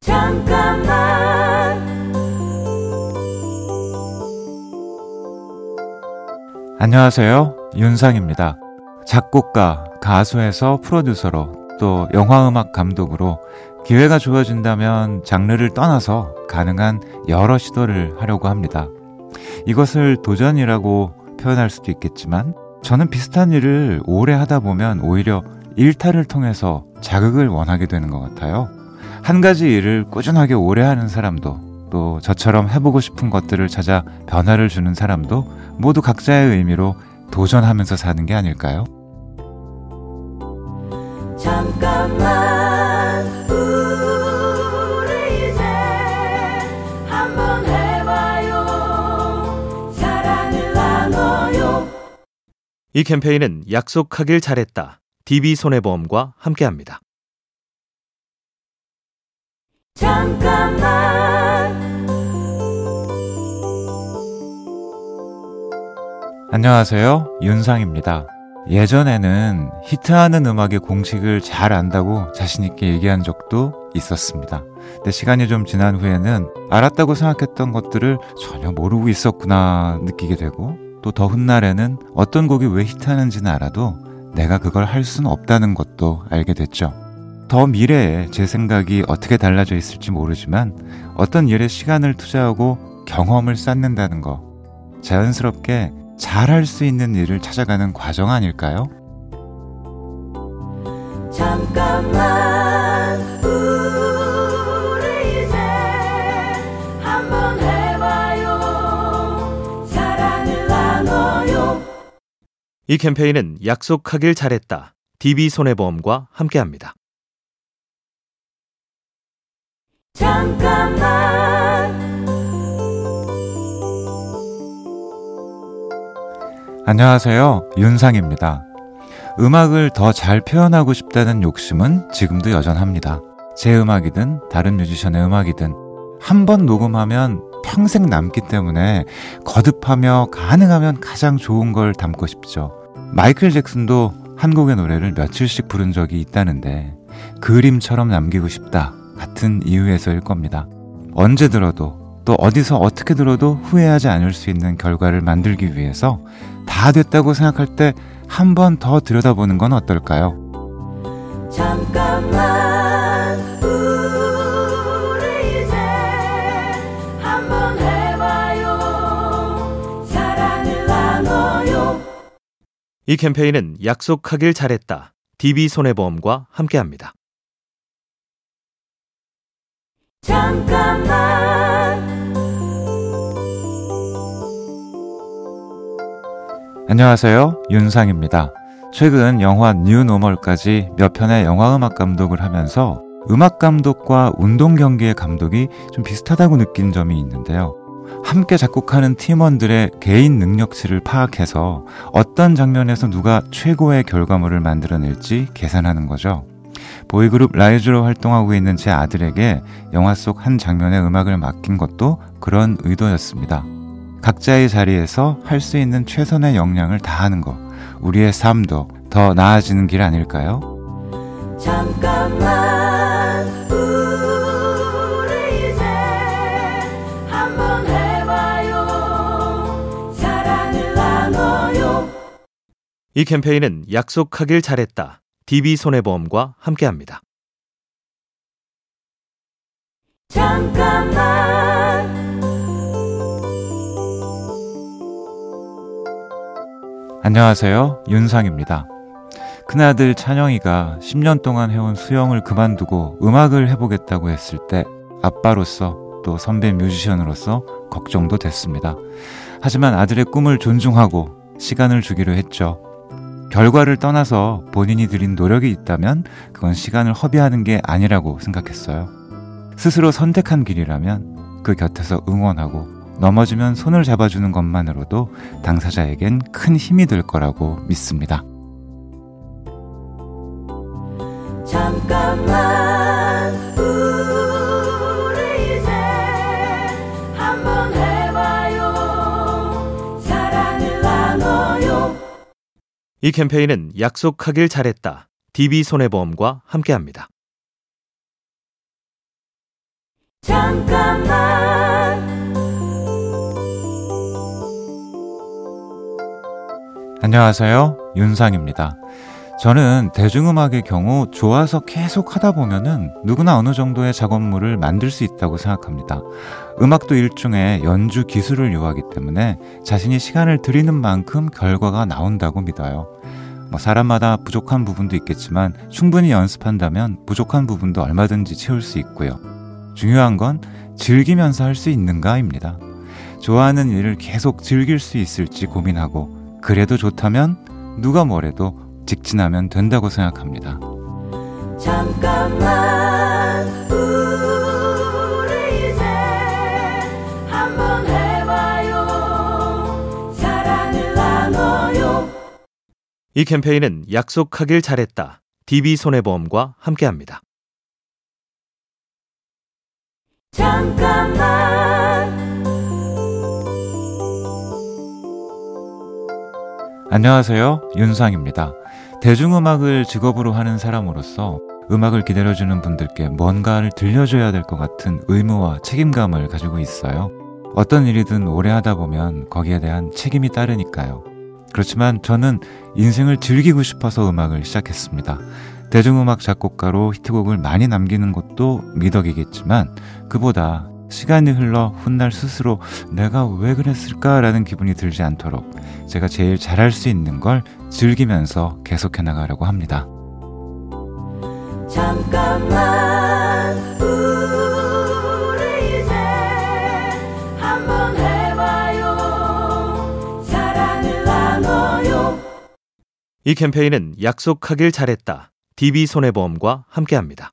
잠깐만 안녕하세요. 윤상입니다. 작곡가, 가수에서 프로듀서로 또 영화음악 감독으로 기회가 주어진다면 장르를 떠나서 가능한 여러 시도를 하려고 합니다. 이것을 도전이라고 표현할 수도 있겠지만 저는 비슷한 일을 오래 하다 보면 오히려 일탈을 통해서 자극을 원하게 되는 것 같아요. 한 가지 일을 꾸준하게 오래 하는 사람도 또 저처럼 해보고 싶은 것들을 찾아 변화를 주는 사람도 모두 각자의 의미로 도전하면서 사는 게 아닐까요? 잠깐만 우리 이제 한번 해봐요 사랑을 나눠요 이 캠페인은 약속하길 잘했다. DB손해보험과 함께합니다. 잠깐만 안녕하세요. 윤상입니다. 예전에는 히트하는 음악의 공식을 잘 안다고 자신있게 얘기한 적도 있었습니다. 근데 시간이 좀 지난 후에는 알았다고 생각했던 것들을 전혀 모르고 있었구나 느끼게 되고 또 더 훗날에는 어떤 곡이 왜 히트하는지는 알아도 내가 그걸 할 수는 없다는 것도 알게 됐죠. 더 미래에 제 생각이 어떻게 달라져 있을지 모르지만 어떤 일에 시간을 투자하고 경험을 쌓는다는 거 자연스럽게 잘할 수 있는 일을 찾아가는 과정 아닐까요? 잠깐만 우리 이제 한번 해봐요 사랑을 나눠요 이 캠페인은 약속하길 잘했다. DB손해보험과 함께합니다. 잠깐만 안녕하세요. 윤상입니다. 음악을 더 잘 표현하고 싶다는 욕심은 지금도 여전합니다. 제 음악이든 다른 뮤지션의 음악이든 한 번 녹음하면 평생 남기 때문에 거듭하며 가능하면 가장 좋은 걸 담고 싶죠. 마이클 잭슨도 한 곡의 노래를 며칠씩 부른 적이 있다는데 그림처럼 남기고 싶다 같은 이유에서일 겁니다. 언제 들어도 또 어디서 어떻게 들어도 후회하지 않을 수 있는 결과를 만들기 위해서 다 됐다고 생각할 때 한 번 더 들여다보는 건 어떨까요? 잠깐만 우리 이제 한번 해봐요 사랑을 나눠요 이 캠페인은 약속하길 잘했다. DB손해보험과 함께합니다. 잠깐만 안녕하세요. 윤상입니다. 최근 영화 뉴노멀까지 몇 편의 영화 음악 감독을 하면서 음악 감독과 운동 경기의 감독이 좀 비슷하다고 느낀 점이 있는데요. 함께 작곡하는 팀원들의 개인 능력치를 파악해서 어떤 장면에서 누가 최고의 결과물을 만들어낼지 계산하는 거죠. 보이그룹 라이즈로 활동하고 있는 제 아들에게 영화 속 한 장면의 음악을 맡긴 것도 그런 의도였습니다. 각자의 자리에서 할 수 있는 최선의 역량을 다하는 것, 우리의 삶도 더 나아지는 길 아닐까요? 잠깐만 우리 이제 한번 해봐요 사랑을 나눠요 이 캠페인은 약속하길 잘했다. DB손해보험과 함께합니다. 잠깐만 안녕하세요. 윤상입니다. 큰아들 찬영이가 10년 동안 해온 수영을 그만두고 음악을 해보겠다고 했을 때 아빠로서 또 선배 뮤지션으로서 걱정도 됐습니다. 하지만 아들의 꿈을 존중하고 시간을 주기로 했죠. 결과를 떠나서 본인이 들인 노력이 있다면 그건 시간을 허비하는 게 아니라고 생각했어요. 스스로 선택한 길이라면 그 곁에서 응원하고 넘어지면 손을 잡아주는 것만으로도 당사자에겐 큰 힘이 될 거라고 믿습니다. 잠깐만 이 캠페인은 약속하길 잘했다. DB손해보험과 함께합니다. 잠깐만 안녕하세요. 윤상입니다. 저는 대중음악의 경우 좋아서 계속 하다 보면은 누구나 어느 정도의 작업물을 만들 수 있다고 생각합니다. 음악도 일종의 연주 기술을 요하기 때문에 자신이 시간을 들이는 만큼 결과가 나온다고 믿어요. 뭐 사람마다 부족한 부분도 있겠지만 충분히 연습한다면 부족한 부분도 얼마든지 채울 수 있고요. 중요한 건 즐기면서 할 수 있는가입니다. 좋아하는 일을 계속 즐길 수 있을지 고민하고 그래도 좋다면 누가 뭐래도 직진하면 된다고 생각합니다. 잠깐만 우리 이제 한번 해봐요 사랑을 나눠요 이 캠페인은 약속하길 잘했다. DB손해보험과 함께합니다. 잠깐만 안녕하세요. 윤상입니다. 대중음악을 직업으로 하는 사람으로서 음악을 기다려주는 분들께 뭔가를 들려줘야 될 것 같은 의무와 책임감을 가지고 있어요. 어떤 일이든 오래 하다 보면 거기에 대한 책임이 따르니까요. 그렇지만 저는 인생을 즐기고 싶어서 음악을 시작했습니다. 대중음악 작곡가로 히트곡을 많이 남기는 것도 미덕이겠지만 그보다 시간이 흘러 훗날 스스로 내가 왜 그랬을까라는 기분이 들지 않도록 제가 제일 잘할 수 있는 걸 즐기면서 계속해 나가려고 합니다. 잠깐만 우리 이제 한번 해봐요 사랑을 나눠요 이 캠페인은 약속하길 잘했다. DB손해보험과 함께합니다.